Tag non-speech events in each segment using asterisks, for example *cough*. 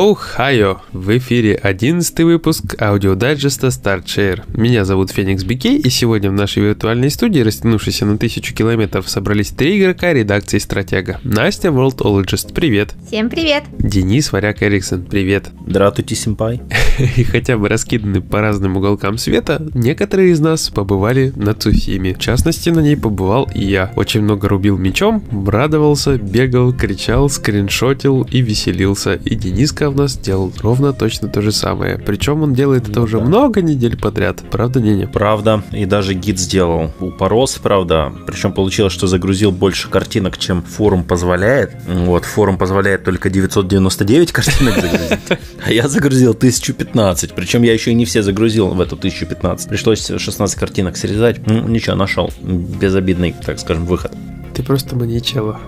Оу-хайо! В эфире 11 выпуск аудиодайджеста StartShare. Меня зовут Феникс Бикей, и сегодня в нашей виртуальной студии, растянувшейся на тысячу километров, собрались три игрока редакции Стратега. Настя Worldologist, привет. Всем привет. Денис Варяк Эриксон, привет. Здравствуйте, сэмпай. *laughs* И хотя бы раскиданы по разным уголкам света, некоторые из нас побывали на Цусиме. В частности, на ней побывал и я. Очень много рубил мечом, радовался, бегал, кричал, скриншотил и веселился. И Денис у нас делал ровно точно то же самое. Причем он делает это уже много недель подряд. Правда, не не? Правда. И даже гид сделал. Упорос, правда. Причем получилось, что загрузил больше картинок, чем форум позволяет. Вот, форум позволяет только 999 картинок загрузить. *laughs* А я загрузил 1015. Причем я еще и не все загрузил в эту 1015. Пришлось 16 картинок срезать. Ну, ничего, нашел. Безобидный, так скажем, выход. Ты просто маньячело.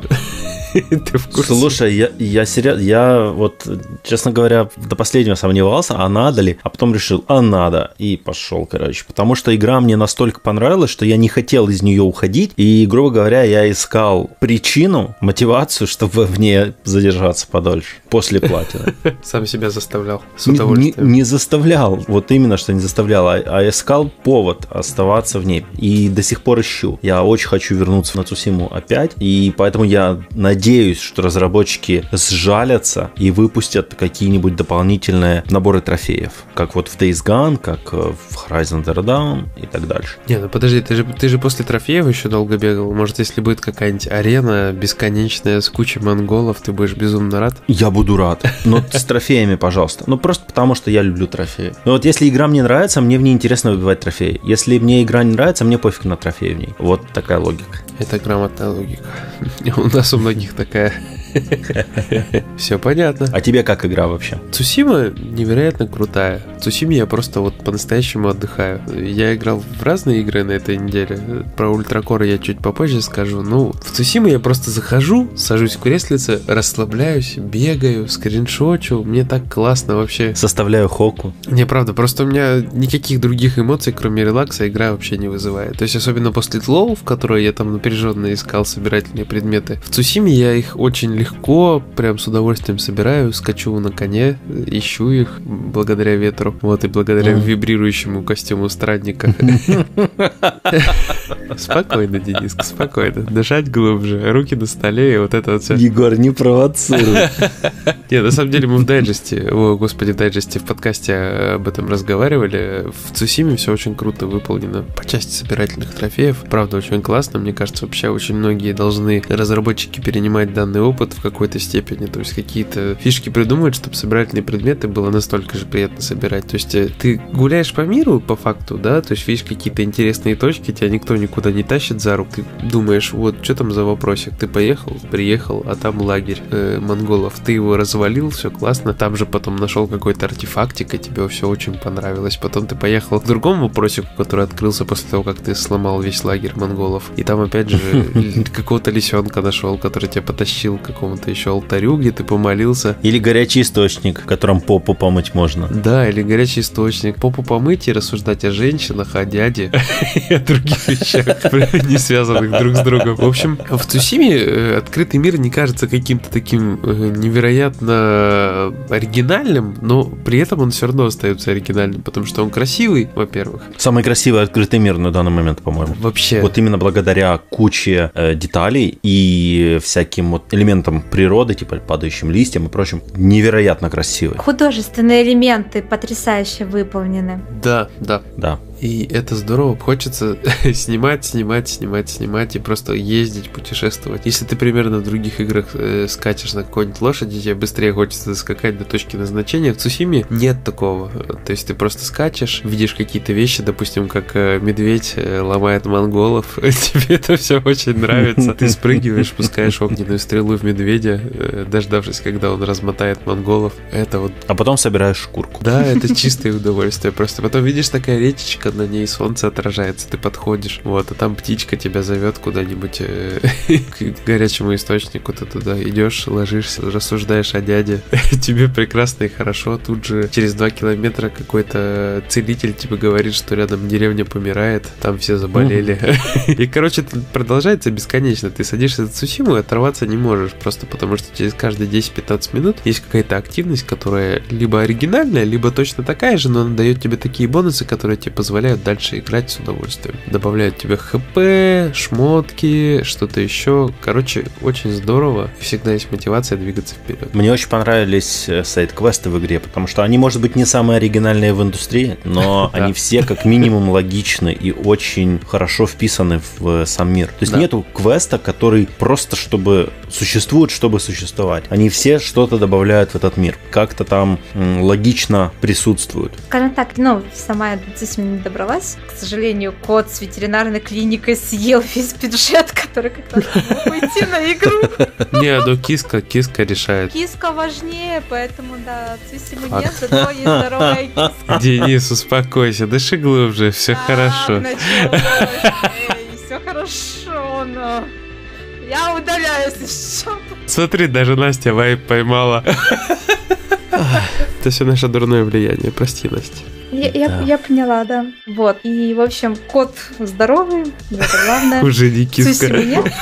*laughs* Ты в курсе? Слушай, я, я, серьез, я вот, честно говоря, до последнего сомневался, а надо ли, а потом решил, а надо, и пошел, короче. Потому что игра мне настолько понравилась, что я не хотел из нее уходить, и, грубо говоря, я искал причину, мотивацию, чтобы в ней задержаться подольше, после платины. *laughs* Сам себя заставлял, с удовольствием. Не, не заставлял, вот именно, что не заставлял, а, а искал повод оставаться в ней. И до сих пор ищу. Я очень хочу вернуться на Цусиму опять, и поэтому я надеюсь, что разработчики сжалятся и выпустят какие-нибудь дополнительные наборы трофеев, как вот в Days Gone, как э, в Horizon Zero Dawn и так дальше. Не, ну подожди, ты же, ты же после трофеев еще долго бегал. Может, если будет какая-нибудь арена бесконечная с кучей монголов, ты будешь безумно рад? Я буду рад. Но с трофеями, пожалуйста. Ну, просто потому, что я люблю трофеи. Но вот если игра мне нравится, мне в ней интересно выбивать трофеи. Если мне игра не нравится, мне пофиг на трофеи в ней. Вот такая логика. Это грамотная логика. *laughs* У нас у многних такая. *laughs* Все понятно. А тебе как игра вообще? Цусима невероятно крутая. В Цусиме я просто вот по-настоящему отдыхаю. Я играл в разные игры на этой неделе. Про Ультракор я чуть попозже скажу. Ну, в Цусиму я просто захожу, сажусь в креслице, расслабляюсь, бегаю, скриншочу. Мне так классно вообще. Составляю хоку. Не, правда, просто у меня никаких других эмоций, кроме релакса, игра вообще не вызывает. То есть, особенно после тлоу, в которой я там напряженно искал собирательные предметы. В Цусиме я их очень легко, прям с удовольствием собираю, скачу на коне, ищу их благодаря ветру, вот, и благодаря mm. вибрирующему костюму странника. Спокойно, Дениска, спокойно. Дышать глубже, руки на столе и вот это вот все. Егор, не провоцируй. Не, на самом деле мы в дайджесте, о, господи, в дайджесте в подкасте об этом разговаривали. В Цусиме все очень круто выполнено по части собирательных трофеев. Правда, очень классно. Мне кажется, вообще очень многие должны разработчики перенимать данный опыт в какой-то степени. То есть какие-то фишки придумывать, чтобы собирательные предметы было настолько же приятно собирать. То есть э, ты гуляешь по миру по факту, да, то есть видишь какие-то интересные точки, тебя никто никуда не тащит за руку. Ты думаешь, вот что там за вопросик? Ты поехал, приехал, а там лагерь э, монголов. Ты его развалил, все классно. Там же потом нашел какой-то артефактик, и тебе все очень понравилось. Потом ты поехал к другому вопросику, который открылся после того, как ты сломал весь лагерь монголов. И там опять же *laughs* какого-то лисенка нашел, который тебя потащил к какому-то еще алтарю, где ты помолился. Или горячий источник, в котором попу помыть можно. Да, или горячий источник. Попу помыть и рассуждать о женщинах, о дяде *laughs* и о других вещах, *laughs* не связанных друг с другом. В общем, в Цусиме э, открытый мир не кажется каким-то таким э, невероятно оригинальным, но при этом он все равно остается оригинальным, потому что он красивый, во-первых. Самый красивый открытый мир на данный момент, по-моему. Вообще. Вот именно благодаря куче э, деталей и всяким вот элементам природы, типа падающим листьям и прочим, невероятно красивый. Художественные элементы потрясающе выполнены. Да, да. Да. И это здорово. Хочется *laughs* снимать, снимать, снимать, снимать и просто ездить, путешествовать. Если ты примерно в других играх э, скачешь на какой-нибудь лошади, тебе быстрее хочется скакать до точки назначения. В Цусиме нет такого. То есть ты просто скачешь, видишь какие-то вещи, допустим, как э, медведь э, ломает монголов. *laughs* Тебе это все очень нравится. Ты спрыгиваешь, пускаешь огненную стрелу в медведя, э, дождавшись, когда он размотает монголов. Это вот... А потом собираешь шкурку. Да, это чистое удовольствие. Просто потом видишь такая речечка, на ней солнце отражается, ты подходишь, вот, а там птичка тебя зовет куда-нибудь э, *laughs* к горячему источнику, ты туда идешь, ложишься, рассуждаешь о дяде, *laughs* тебе прекрасно и хорошо, тут же через два километра какой-то целитель тебе говорит, что рядом деревня помирает, там все заболели. *laughs* И, короче, это продолжается бесконечно. Ты садишься за Цусиму и оторваться не можешь, просто потому что через каждые 10-15 минут есть какая-то активность, которая либо оригинальная, либо точно такая же, но она дает тебе такие бонусы, которые тебе позволяют дальше играть с удовольствием. Добавляют тебе хп, шмотки, что-то еще. Короче, очень здорово. Всегда есть мотивация двигаться вперед. Мне очень понравились э, сайт-квесты в игре, потому что они, может быть, не самые оригинальные в индустрии, но *laughs* они все как минимум логичны и очень хорошо вписаны в э, сам мир. То есть нету квеста, который просто чтобы существует, чтобы существовать. Они все что-то добавляют в этот мир. Как-то там логично присутствуют. Скажем так, ну, сама не добралась. К сожалению, кот с ветеринарной клиникой съел весь бюджет, который как-то мог уйти на игру. Не, ну киска, киска решает. Киска важнее, поэтому, да, Цусимы нет, зато есть здоровая киска. Денис, успокойся, дыши глубже, все хорошо. Все хорошо, но... Я удаляюсь еще. Смотри, даже Настя вайп поймала. *laughs* Это все наше дурное влияние, прости, Настя. Я, я, я поняла, да. Вот. И, в общем, кот здоровый, это главное. *laughs* Уже не киска. *laughs*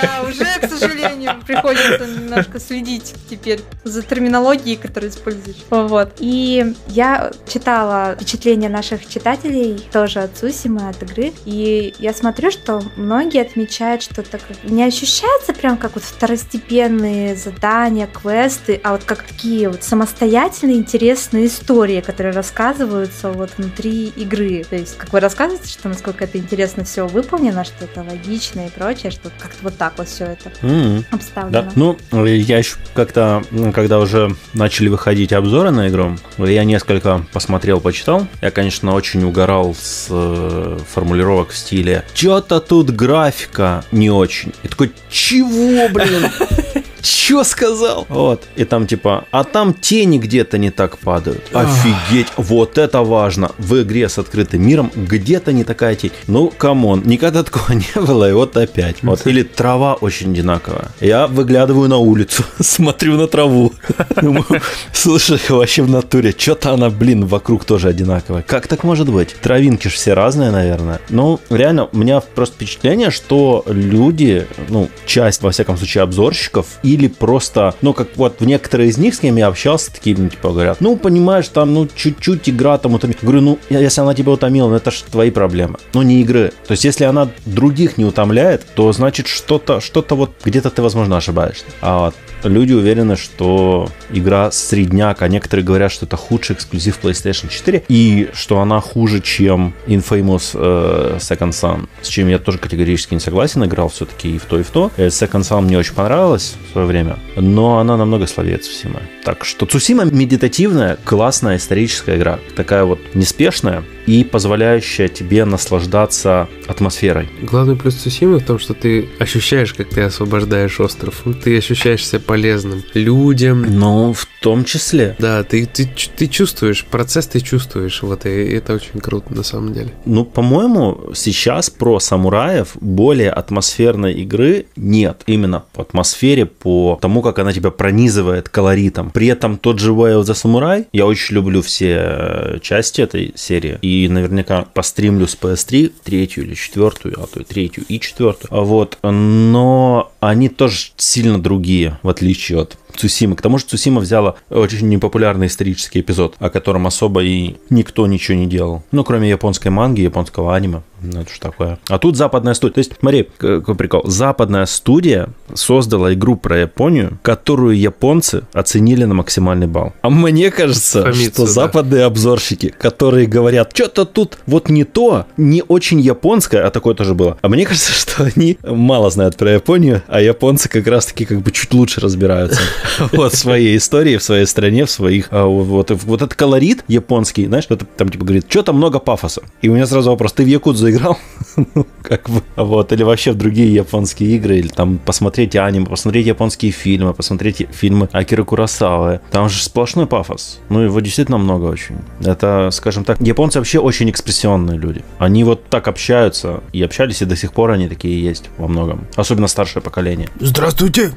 Да, уже, к сожалению, приходится немножко следить теперь за терминологией, которую используешь. Вот. И я читала впечатления наших читателей тоже от Сусимы, от игры. И я смотрю, что многие отмечают, что так не ощущается прям как вот второстепенные задания, квесты, а вот как такие вот самостоятельные интересные истории, которые рассказываются находится вот внутри игры. То есть, как вы рассказываете, что насколько это интересно все выполнено, что это логично и прочее, что как-то вот так вот все это mm-hmm. обставлено. Да. Ну, я еще как-то, когда уже начали выходить обзоры на игру, я несколько посмотрел, почитал. Я, конечно, очень угорал с э, формулировок в стиле «Чё-то тут графика не очень». И такой «Чего, блин?» *laughs* Чё сказал? Вот. И там типа, а там тени где-то не так падают. Офигеть, вот это важно. В игре с открытым миром где-то не такая тень. Ну, come on, никогда такого *laughs* не было, и вот опять. Вот. Или трава очень одинаковая. Я выглядываю на улицу, *laughs* смотрю на траву. *laughs* Слушай, вообще в натуре, что-то она, блин, вокруг тоже одинаковая. Как так может быть? Травинки же все разные, наверное. Ну, реально, у меня просто впечатление, что люди, ну, часть, во всяком случае, обзорщиков или просто, ну, как вот в некоторые из них, с кем я общался, такие, ну, типа, говорят, ну, понимаешь, там, ну, чуть-чуть игра там утомила. Говорю, ну, если она тебя утомила, ну, это же твои проблемы, но не игры. То есть, если она других не утомляет, то значит что-то, что-то вот где-то ты, возможно, ошибаешься. А вот люди уверены, что игра средняк, а некоторые говорят, что это худший эксклюзив PlayStation 4, и что она хуже, чем Infamous э, Second Son, с чем я тоже категорически не согласен, играл все-таки и в то, и в то. Э, Second Son мне очень понравилось свое время, но она намного слабее Цусима. Так что Цусима медитативная, классная историческая игра, такая вот неспешная, и позволяющая тебе наслаждаться атмосферой. Главный плюс Цусимы в том, что ты ощущаешь, как ты освобождаешь остров. Ты ощущаешь себя полезным людям. Ну, в том числе. Да, ты, ты, ты чувствуешь, процесс ты чувствуешь, вот, и это очень круто на самом деле. Ну, по-моему, сейчас про самураев более атмосферной игры нет. Именно по атмосфере, по тому, как она тебя пронизывает колоритом. При этом тот же Way of the Samurai, я очень люблю все э, части этой серии, и наверняка постримлю с PS3 третью или четвертую, а то и третью и четвертую. Вот, но они тоже сильно другие, в отличие от Цусимы. К тому же Цусима взяла очень непопулярный исторический эпизод, о котором особо и никто ничего не делал. Ну, кроме японской манги, японского аниме. Ну, это что такое. А тут западная студия. То есть, смотри, какой прикол. Западная студия создала игру про Японию, которую японцы оценили на максимальный балл. А мне кажется, Фомицу, что да. западные обзорщики, которые говорят, что-то тут вот не то, не очень японское, а такое тоже было. А мне кажется, что они мало знают про Японию, а японцы как раз-таки как бы чуть лучше разбираются. *laughs* вот, своей истории, в своей стране, в своих... а, Вот, вот этот колорит японский, знаешь, это там типа говорит, что-то много пафоса. И у меня сразу вопрос, ты в Якудзу играл? *laughs* ну, как бы, вот, или вообще в другие японские игры, или там посмотреть аниме, посмотреть японские фильмы, посмотреть фильмы Акиры Курасавы. Там же сплошной пафос. Ну, его действительно много очень. Это, скажем так, японцы вообще очень экспрессионные люди. Они вот так общаются и общались, и до сих пор они такие есть во многом. Особенно старшее поколение. Здравствуйте!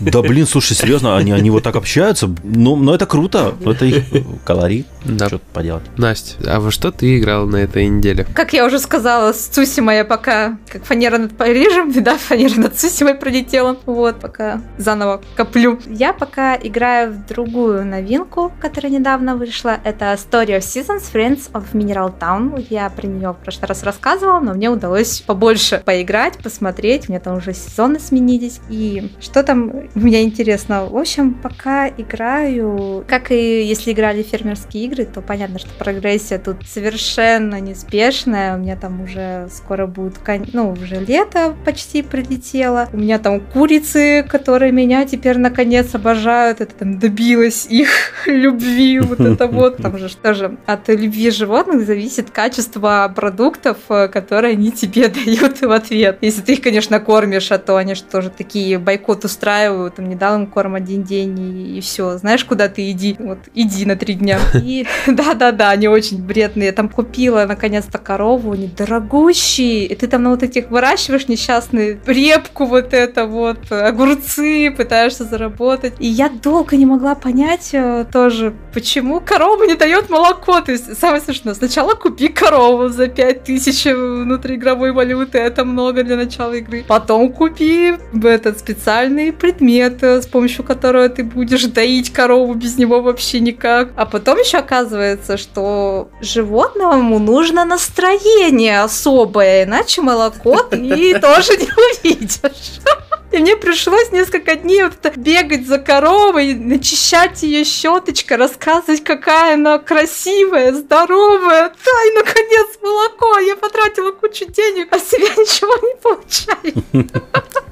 Да блин, слушай, серьезно, они, они вот так общаются? Ну, ну это круто, это их колорит. Да. Что поделать. Настя, а во что ты играл на этой неделе? Как я уже сказала, с Цусима я пока как фанера над Парижем, *laughs* да, фанера над Цусимой пролетела. Вот, пока заново коплю. Я пока играю в другую новинку, которая недавно вышла. Это Story of Seasons Friends of Mineral Town. Я про нее в прошлый раз рассказывала, но мне удалось побольше поиграть, посмотреть. У меня там уже сезоны сменились. И что там у меня интересно? В общем, пока играю, как и если играли в фермерские игры, то понятно, что прогрессия тут совершенно неспешная. У меня там уже скоро будет, кон- ну, уже лето почти прилетело. У меня там курицы, которые меня теперь наконец обожают. Это там добилась их *laughs* любви. Вот это *laughs* вот. Там же что же от любви животных зависит качество продуктов, э, которые они тебе *laughs* дают в ответ. Если ты их, конечно, кормишь, а то они же тоже такие бойкот устраивают. Там не дал им корм один день и, и все. Знаешь, куда ты иди? Вот иди на три дня. И *laughs* да-да-да, они очень бредные. Я там купила наконец-то корову, они дорогущие. И ты там на вот этих выращиваешь несчастные репку вот это вот, огурцы, пытаешься заработать. И я долго не могла понять э, тоже, почему корова не дает молоко. То есть, самое смешное, сначала купи корову за 5000 внутриигровой валюты, это много для начала игры. Потом купи этот специальный предмет, э, с помощью которого ты будешь доить корову, без него вообще никак. А потом еще оказывается, что животному нужно настроение особое, иначе молоко ты *laughs* тоже не увидишь. *laughs* И мне пришлось несколько дней бегать за коровой, начищать ее щеточкой, рассказывать, какая она красивая, здоровая. Да, и наконец молоко. Я потратила кучу денег, а себя ничего не получаю. *laughs*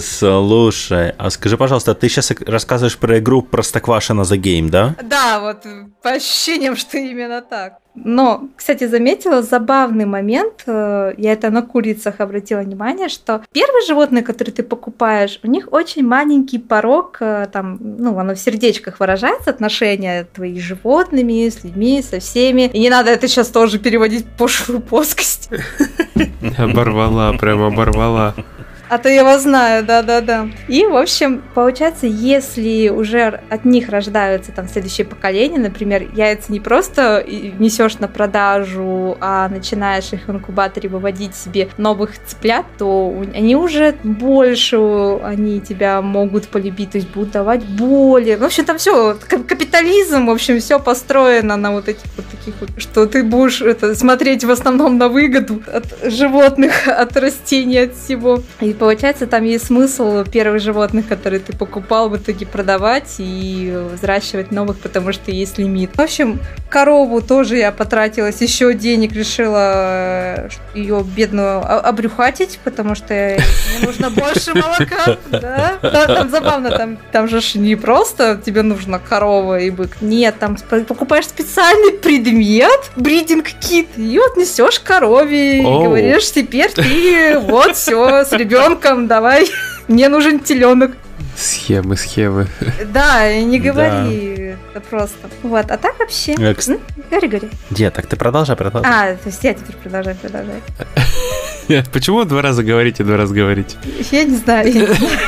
Слушай, а скажи, пожалуйста, ты сейчас рассказываешь про игру Простоквашино за гейм, да? Да, вот по ощущениям, *laughs* что именно так. Но, кстати, заметила забавный момент, э, я это на курицах обратила внимание, что первые животные, которые ты покупаешь, у них очень маленький порог, э, там, ну, оно в сердечках выражается, отношения твои с животными, с людьми, со всеми. И не надо это сейчас тоже переводить в пошлую плоскость. *laughs* Оборвала, прям оборвала. А то я его знаю, да-да-да. И, в общем, получается, если уже от них рождаются там следующее поколение, например, яйца не просто несешь на продажу, а начинаешь их в инкубаторе выводить себе новых цыплят, то они уже больше, они тебя могут полюбить, то есть будут давать более. В общем, там все, капитализм, в общем, все построено на вот этих вот таких вот, что ты будешь это, смотреть в основном на выгоду от животных, *laughs* от растений, от всего. И получается, там есть смысл первых животных, которые ты покупал, в итоге продавать и взращивать новых, потому что есть лимит. В общем, корову тоже я потратилась еще денег, решила ее бедную обрюхатить, потому что мне нужно больше молока. Да? Там забавно, там, там же не просто тебе нужно корова и бык. Нет, там покупаешь специальный предмет, бридинг-кит, и вот несешь корове, и говоришь, теперь ты вот все с ребенком ребенком, давай, *laughs* мне нужен теленок. Схемы, схемы. Да, не говори, да. это просто. Вот, а так вообще... Экс... Говори, говори. Дед, так ты продолжай, продолжай. А, то есть я теперь продолжаю, продолжать. *laughs* Почему два раза говорите, два раза говорите? Я не знаю, я не знаю.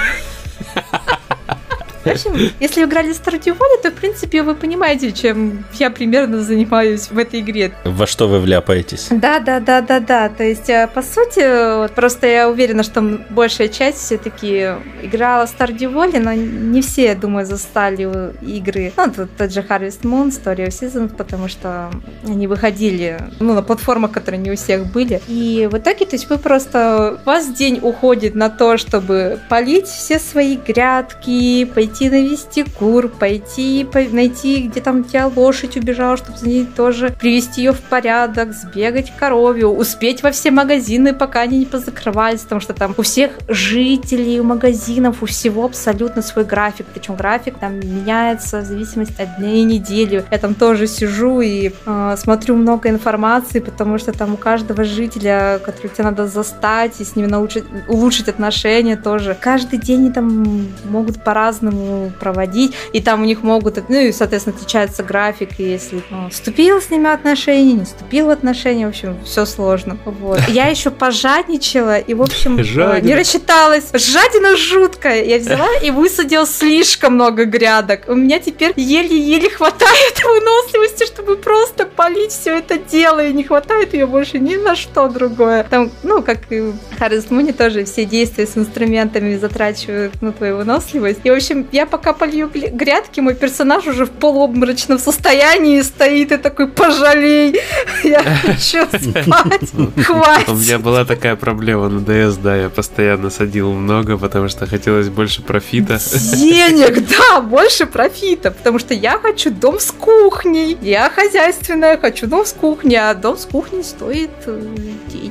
В общем, если вы играли в Stardew Valley, то, в принципе, вы понимаете, чем я примерно занимаюсь в этой игре. Во что вы вляпаетесь? Да, да, да, да, да. То есть, э, по сути, просто я уверена, что большая часть все-таки играла в Stardew Valley, но не все, я думаю, застали игры. Ну, тот, тот же Harvest Moon, Story of Seasons, потому что они выходили ну, на платформах, которые не у всех были. И в итоге, то есть, вы просто... У вас день уходит на то, чтобы полить все свои грядки, пойти пойти навести кур, пойти найти, где там у тебя лошадь убежала, чтобы за ней тоже привести ее в порядок, сбегать к корове, успеть во все магазины, пока они не позакрывались, потому что там у всех жителей, у магазинов, у всего абсолютно свой график, причем график там меняется в зависимости от дня и недели. Я там тоже сижу и э, смотрю много информации, потому что там у каждого жителя, который тебе надо застать и с ними научить, улучшить отношения тоже. Каждый день они там могут по-разному проводить, и там у них могут, ну и, соответственно, отличается график, если ну, вступил с ними отношения, не вступил в отношения, в общем, все сложно. Вот. Я еще пожадничала и, в общем, Жадина. не рассчиталась. Жадина жуткая. Я взяла *laughs* и высадила слишком много грядок. У меня теперь еле-еле хватает *laughs* выносливости, чтобы просто полить все это дело, и не хватает ее больше ни на что другое. Там, ну, как и в Harvest Moon тоже все действия с инструментами затрачивают, ну, твою выносливость. И, в общем, я пока полью грядки, мой персонаж уже в полуобморочном состоянии стоит и такой, пожалей, *laughs* я *laughs* хочу спать, *laughs* хватит. У меня была такая проблема на DS, да, я постоянно садил много, потому что хотелось больше профита. Денег, да, больше профита, потому что я хочу дом с кухней, я хозяйственная, хочу дом с кухней, а дом с кухней стоит э,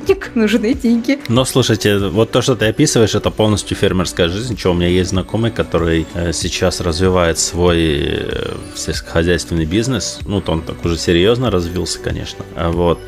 денег, нужны деньги. Но слушайте, вот то, что ты описываешь, это полностью фермерская жизнь, что у меня есть знакомый, который э, сейчас развивает свой э, сельскохозяйственный бизнес, ну, то он так уже серьезно развился, конечно, а вот,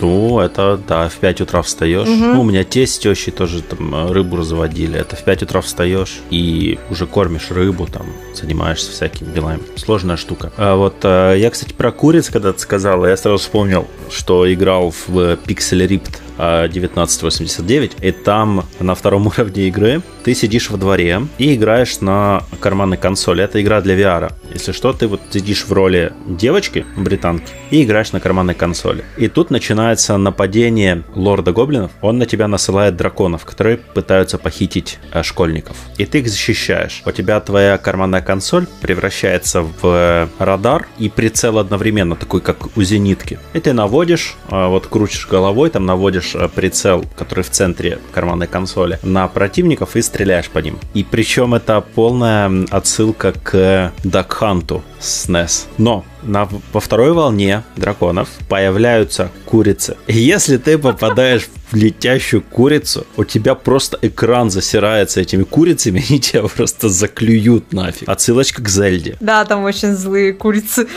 ну, это, да, в 5 утра встаешь, угу. ну, у меня тесть с тещей тоже там рыбу разводили, это в 5 утра встаешь и уже кормишь рыбу, там, занимаешься всякими делами, сложная штука. А вот я, кстати, про куриц когда-то сказал, я сразу вспомнил, что играл в Pixel Ripped 1989, и там на втором *laughs* уровне игры ты сидишь во дворе и играешь на карманной консоли. Это игра для VR. Если что, ты вот сидишь в роли девочки, британки, и играешь на карманной консоли. И тут начинается нападение лорда гоблинов. Он на тебя насылает драконов, которые пытаются похитить э, школьников. И ты их защищаешь. У тебя твоя карманная консоль превращается в радар и прицел одновременно, такой как у зенитки. И ты наводишь, э, вот крутишь головой, там наводишь э, прицел, который в центре карманной консоли, на противников и стреляешь по ним. И причем это полная отсылка к Duck Hunt с NES. Но на, во второй волне драконов появляются курицы. И если ты попадаешь в летящую курицу, у тебя просто экран засирается этими курицами, *laughs* и тебя просто заклюют нафиг. Отсылочка к Зельде. Да, там очень злые курицы.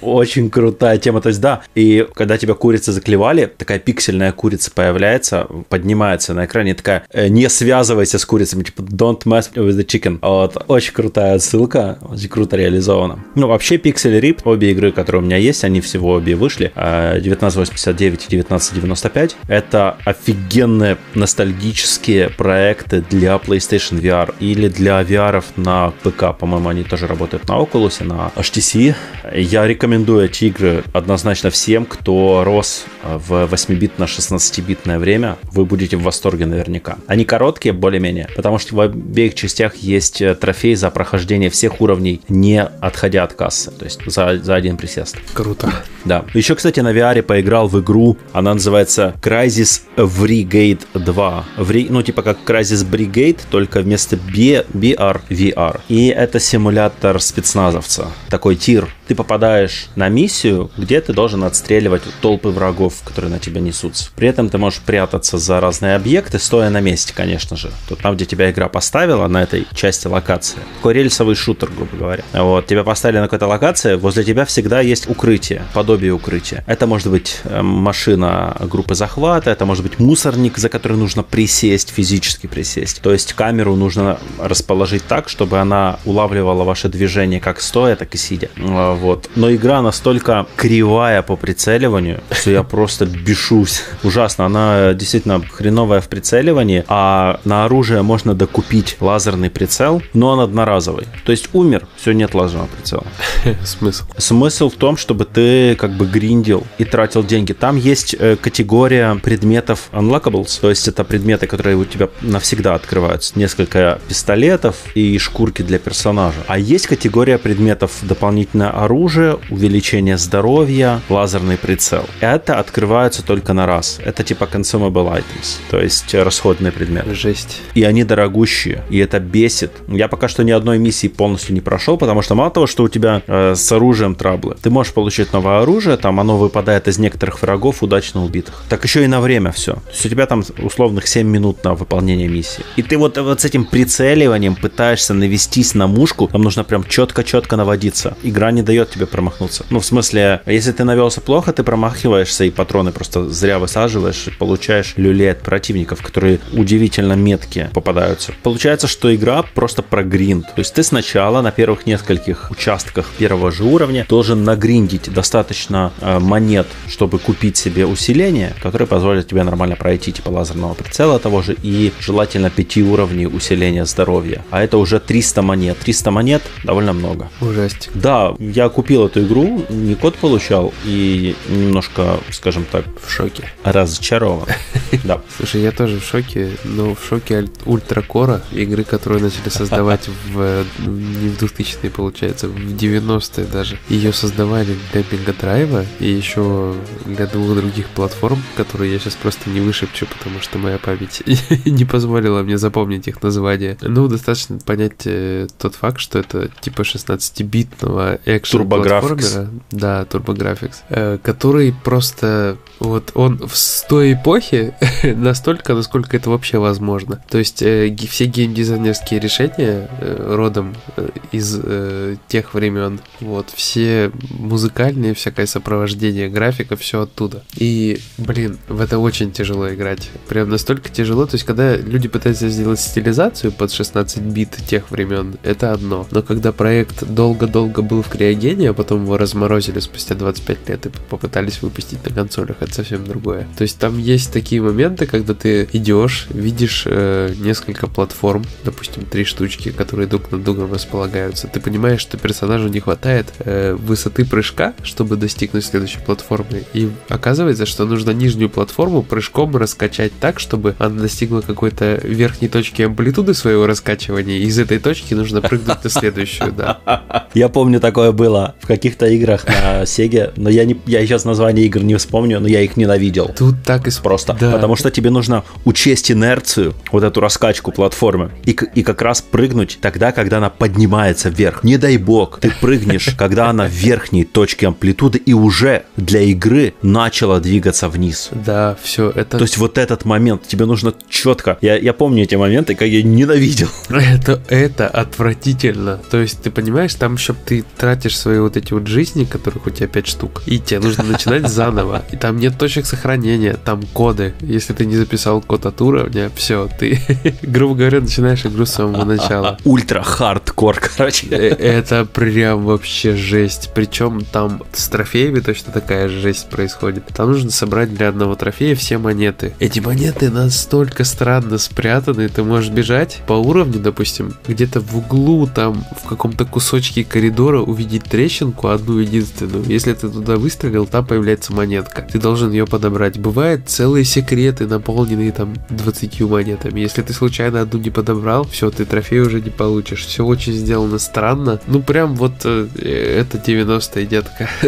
Очень крутая тема. То есть, да, и когда тебя курицы заклевали, такая пиксельная курица появляется, поднимается на экране, такая, э, не связывайся с курицами, типа, don't mess with the chicken. Вот, очень крутая отсылка, очень круто реализована. Ну, вообще, Pixel Rip, обе игры, которые у меня есть, они всего обе вышли, 1989 а, и 1995. Это офигенные ностальгические проекты для PlayStation VR или для VR на ПК. По-моему, они тоже работают на Oculus, на HTC. Я рекомендую эти игры однозначно всем, кто рос в 8-битно-16-битное время. Вы будете в восторге наверняка. Они короткие, более-менее, потому что в обеих частях есть трофей за прохождение всех уровней, не отходя от кассы. То есть за, за один присест. Круто. Да. Еще, кстати, на VR поиграл в игру, она называется Crysis Brigade 2. Ври, ну, типа как Crysis Brigade, только вместо B, BR VR. И это симулятор спецназовца. Такой тир. Ты попадаешь на миссию, где ты должен отстреливать толпы врагов, которые на тебя несутся. При этом ты можешь прятаться за разные объекты, стоя на месте, конечно же. Тут там, где тебя игра поставила, на этой части локации. Такой рельсовый шутер, грубо говоря. Вот, тебя поставили на какой-то локации, возле тебя всегда есть укрытие, подобие укрытия. Это может быть э, машина группы захвата, это может быть мусорник, за который нужно присесть, физически присесть. То есть камеру нужно расположить так, чтобы она улавливала ваше движение как стоя, так и сидя. А, вот. Но игра настолько кривая по прицеливанию, что я просто бешусь. Ужасно. Она действительно хреновая в прицеливании, а на оружие можно докупить лазерный прицел, но он одноразовый. То есть умер, все, нет лазерного прицела. *laughs* Смысл? Смысл в том, чтобы ты как бы гриндил и тратил деньги. Там есть э, категория предметов unlockables, то есть это предметы, которые у тебя навсегда открываются. Несколько пистолетов и шкурки для персонажа. А есть категория предметов дополнительное оружие, увеличение здоровья, лазерный прицел. Это открываются только на раз. Это типа consumable items, то есть расходный предмет. Жесть. И они дорогущие, и это бесит. Я пока что ни одной миссии полностью не прошел, потому что мало того, что у тебя э, с оружием траблы, ты можешь получить новое оружие, там оно выпадает из некоторых врагов удачно убитых. Так еще и на время все. То есть у тебя там условных 7 минут на выполнение миссии. И ты вот, вот с этим прицеливанием пытаешься навестись на мушку, там нужно прям четко-четко наводиться. Игра не дает тебе промахнуться. Ну, в смысле, если ты навелся плохо, ты промахиваешься и патроны просто зря высаживаешь и получаешь люлей от противников, которые удивительно меткие попадаются. Получается, что игра просто про гринд. То есть ты сначала на первых нескольких участках первого же уровня должен нагриндить достаточно э, монет, чтобы купить себе усиление, которое позволит тебе нормально пройти типа лазерного прицела того же и желательно 5 уровней усиления здоровья. А это уже 300 монет. 300 монет довольно много. Ужастик. Да, я купил эту игру, не код получал и немножко, скажем так, В шоке. разочарован. *laughs* Да. Слушай, я тоже в шоке, но в шоке ультракора, игры, которую начали создавать в, э, не в 2000-е, получается, в 90-е даже. Ее создавали для Мегадрайва и еще для двух других платформ, которые я сейчас просто не вышепчу, потому что моя память *laughs* не позволила мне запомнить их название. Ну, достаточно понять э, тот факт, что это типа 16-битного экшен TurboGrafx. Да, TurboGrafx, э, который просто вот он в той эпохи *laughs* настолько, насколько это вообще возможно. То есть э, все геймдизайнерские решения э, родом э, из э, тех времен, вот, все музыкальные, всякое сопровождение, графика, все оттуда. И, блин, в это очень тяжело играть. Прям настолько тяжело. То есть, когда люди пытаются сделать стилизацию под 16 бит тех времен, это одно. Но когда проект долго-долго был в криогене, а потом его разморозили спустя 25 лет и попытались выпустить на консолях, это совсем другое. То есть там есть такие моменты, когда ты идешь, видишь э, несколько платформ, допустим, три штучки, которые друг над другом располагаются. Ты понимаешь, что персонажу не хватает э, высоты прыжка, чтобы достигнуть следующей платформы. И оказывается, что нужно нижнюю платформу прыжком раскачать так, чтобы она достигла какой-то верхней точки амплитуды своего раскачивания. И из этой точки нужно прыгнуть на следующую, да. *laughs* Я помню, такое было в каких-то играх на Sega, но я, не, я сейчас название игр не вспомню, но я их ненавидел. Тут так и Просто. Да. Потому что тебе нужно учесть инерцию, вот эту раскачку платформы, и, и как раз прыгнуть тогда, когда она поднимается вверх. Не дай бог, ты прыгнешь, когда она в верхней точке амплитуды и уже для игры начала двигаться вниз. Да, все, это... То есть вот этот момент, тебе нужно четко. Я, я помню эти моменты, как я ненавидел. *laughs* Это, это отвратительно. То есть, ты понимаешь, там еще ты тратишь свои вот эти вот жизни, которых у тебя 5 штук, и тебе нужно начинать *laughs* заново. И там нет точек сохранения, там коды. Если ты не записал код от уровня, все, ты, *laughs* грубо говоря, начинаешь игру с самого начала. Ультра хардкор, короче. Э, Это прям вообще жесть. Причем там с трофеями точно такая же жесть происходит. Там нужно собрать для одного трофея все монеты. Эти монеты настолько странно спрятаны. Ты можешь бежать по уровню, допустим, где-то в углу, там, в каком-то кусочке коридора увидеть трещинку, одну единственную. Если ты туда выстрелил, там появляется монетка. Ты должен ее подобрать. Бывают целые секреты, наполненные там 20 монетами. Если ты случайно одну не подобрал, все, ты трофей уже не получишь. Все очень сделано странно. Ну, прям вот э, это 90-е, детка. *laughs*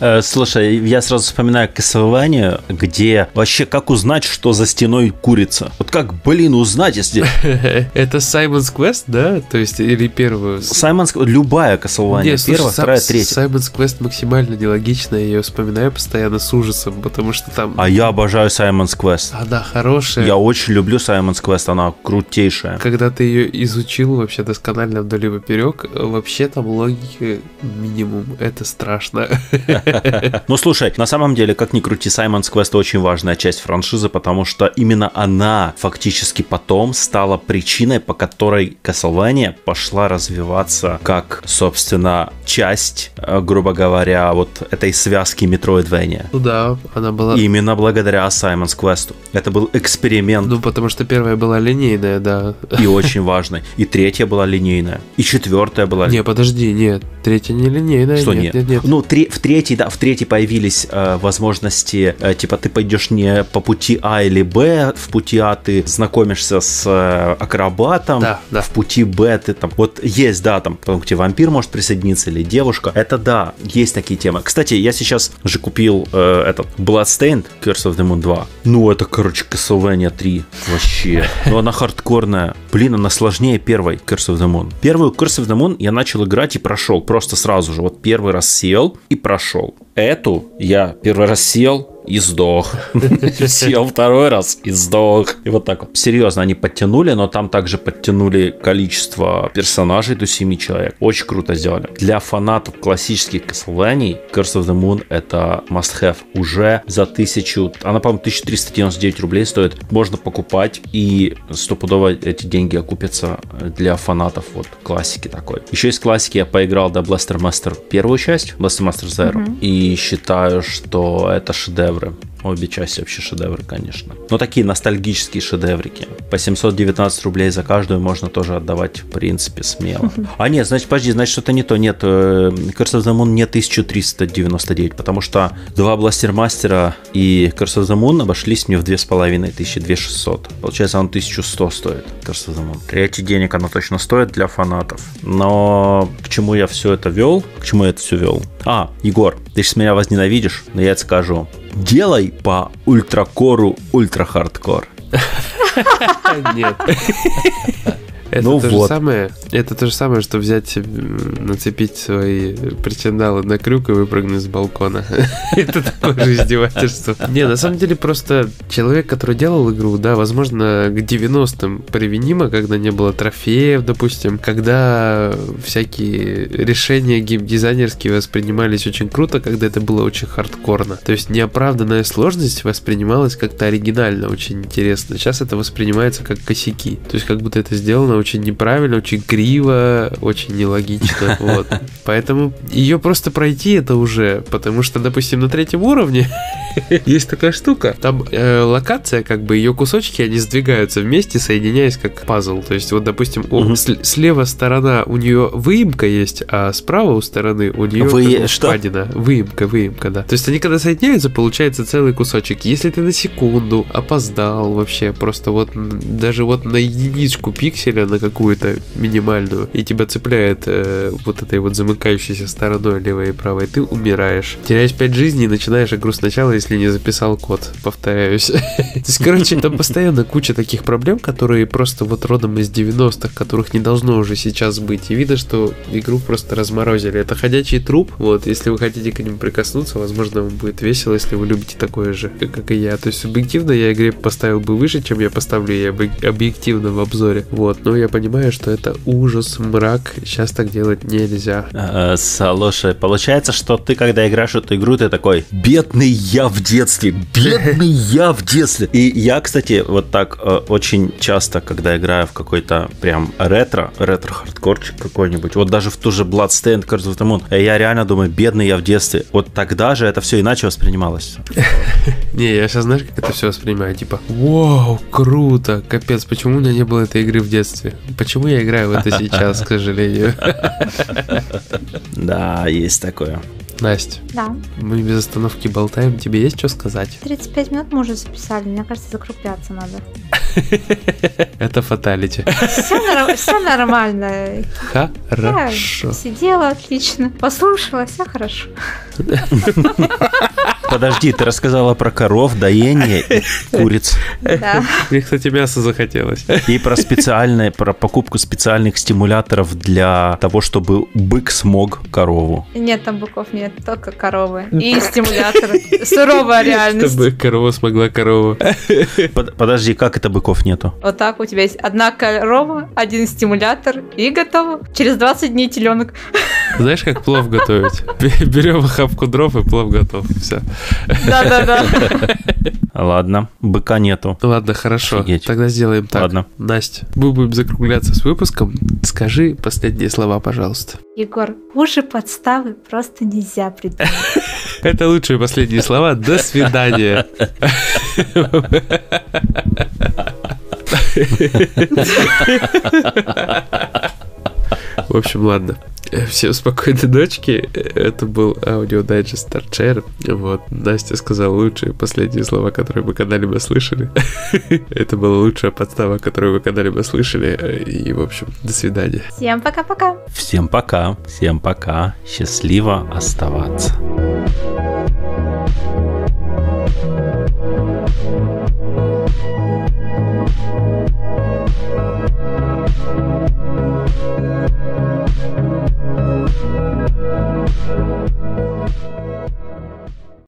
Э, слушай, я сразу вспоминаю Castlevania, где вообще как узнать, что за стеной курица? Вот как, блин, узнать, если... *laughs* Это Simon's Quest, да? То есть, или первую? Саймонс, любая Castlevania, Не, слушай, первая, Сам- вторая, третья. Simon's Quest максимально нелогичная, я ее вспоминаю постоянно с ужасом, потому что там... А я обожаю Simon's Quest. Она хорошая. Я очень люблю Simon's Quest, она крутейшая. Когда ты ее изучил вообще досконально вдоль и поперек, вообще там логики минимум. Это страшно. *laughs* Ну слушай, на самом деле, как ни крути, Simon's Quest очень важная часть франшизы, потому что именно она фактически потом стала причиной, по которой Castlevania пошла развиваться как, собственно, часть, э, грубо говоря, вот этой связки Metroidvania. Ну да, она была... Именно благодаря Simon's Quest. Это был эксперимент Ну, потому что первая была линейная, да. и очень важный. И третья была линейная. И четвертая была Не, подожди, нет. Третья нелинейная. Что нет, нет? нет, нет. Ну, тре- в третьей, да, в третьей появились э, возможности, э, типа, ты пойдешь не по пути А или Б, в пути А ты знакомишься с э, акробатом, Да, да. в пути Б ты там, вот есть, да, там, потом к тебе вампир может присоединиться или девушка, это да, есть такие темы. Кстати, я сейчас же купил э, этот Bloodstained Curse of the Moon 2. Ну, это, короче, Castlevania 3 вообще. *laughs* Ну, она хардкорная. Блин, она сложнее первой Curse of the Moon. Первую Curse of the Moon я начал играть и прошел просто сразу же. Вот первый раз сел и прошел. Эту я первый раз сел и сдох. *laughs* Сел второй раз и сдох. И вот так вот. Серьезно, они подтянули, но там также подтянули количество персонажей до 7 человек. Очень круто сделали. Для фанатов классических Castlevania Curse of the Moon это must-have. Уже за 1000, она, по-моему, 1399 рублей стоит. Можно покупать и стопудово эти деньги окупятся для фанатов вот классики такой. Еще из классики я поиграл до Blaster Master первую часть, Blaster Master Zero. И считаю, что это шедевры. Обе части вообще шедевры, конечно. Но такие ностальгические шедеврики. По 719 рублей за каждую можно тоже отдавать, в принципе, смело. *laughs* А нет, значит, подожди, значит, что-то не то. Нет, э, Curse of the Moon не 1399, потому что два бластермастера и Curse of the Moon обошлись мне в 2500, 2600. Получается, он 1100 стоит, Curse of the Moon. Третий денег оно точно стоит для фанатов. Но к чему я все это вел? К чему я это все вел? А, Егор, ты сейчас меня возненавидишь, но я это скажу. Делай по ультракору ультра-хардкор. *laughs* Нет. *laughs* Это Ну то же вот. самое. Это то же самое, что взять, м, нацепить свои причиндалы на крюк и выпрыгнуть с балкона. *laughs* Это такое же издевательство. Не, на самом деле просто человек, который делал игру, да, возможно, к 90-м применимо, когда не было трофеев, допустим, когда всякие решения геймдизайнерские воспринимались очень круто, когда это было очень хардкорно. То есть неоправданная сложность воспринималась как-то оригинально, очень интересно. Сейчас это воспринимается как косяки. То есть как будто это сделано очень неправильно, очень криво, очень нелогично. *laughs* Вот. Поэтому ее просто пройти это уже, потому что, допустим, на третьем уровне *laughs* есть такая штука. Там э, локация, как бы ее кусочки, они сдвигаются вместе, соединяясь как пазл. То есть, вот, допустим, у- Мгм. с- слева сторона у нее выемка есть, а справа у стороны у нее Вы- что? впадина. Выемка, выемка, да. То есть они когда соединяются, получается целый кусочек. Если ты на секунду опоздал вообще, просто вот даже вот на единичку пикселя, на какую-то минимальную, и тебя цепляет э, вот этой вот замыкающейся стороной левой и правой, ты умираешь. Теряешь 5 жизней и начинаешь игру сначала, если не записал код. Повторяюсь. *laughs* То есть, короче, там постоянно куча таких проблем, которые просто вот родом из 90-х, которых не должно уже сейчас быть. И видно, что игру просто разморозили. Это ходячий труп. Вот, если вы хотите к ним прикоснуться, возможно, вам будет весело, если вы любите такое же, как и я. То есть, объективно я игре поставил бы выше, чем я поставлю ей объ- объективно в обзоре. Вот, но я понимаю, что это ужас, мрак. Сейчас так делать нельзя. Э, Слушай, получается, что ты, когда играешь в эту игру, ты такой, бедный я в детстве, бедный *laughs* я в детстве. И я, кстати, вот так э, очень часто, когда играю в какой-то прям ретро, ретро-хардкорчик какой-нибудь, вот даже в ту же Bloodstained Curse of the Moon, я реально думаю, бедный я в детстве. Вот тогда же это все иначе воспринималось. *laughs* Не, я сейчас знаешь, как это все воспринимаю? Типа, вау, круто, капец, почему у меня не было этой игры в детстве? Почему я играю в это сейчас, к сожалению? Да, есть такое. Настя, Да. мы без остановки болтаем, тебе есть что сказать? 35 минут мы уже записали. Мне кажется, закругляться надо. *laughs* Это фаталити. Все, нормально. Хорошо. сидела отлично. Послушала, все хорошо. *laughs* Подожди, ты рассказала про коров, доение и куриц. Да. Мне, кстати, мясо захотелось. И про специальные, про покупку специальных стимуляторов для того, чтобы бык смог корову. Нет, там быков нет, только коровы. И стимуляторы. Суровая реальность. Чтобы корова смогла корову. Под- подожди, как это быков нету? Вот так у тебя есть одна корова, один стимулятор и готово. Через 20 дней теленок. Знаешь, как плов готовить? Берем охапку дров и плов готов. Все. Да-да-да. *laughs* Ладно, быка нету. Ладно, хорошо. Офигеть. Тогда сделаем так. Ладно. Настя, мы будем закругляться с выпуском. Скажи последние слова, пожалуйста. Егор, хуже подставы просто нельзя придумать. *laughs* Это лучшие последние слова. До свидания. *laughs* В общем, ладно. Всем спокойной ночки. Это был аудиодайджест StartShare. Вот. Настя сказала лучшие последние слова, которые мы когда-либо слышали. *laughs* Это была лучшая подстава, которую вы когда-либо слышали. И, в общем, до свидания. Всем пока-пока. Всем пока. Всем пока. Счастливо оставаться.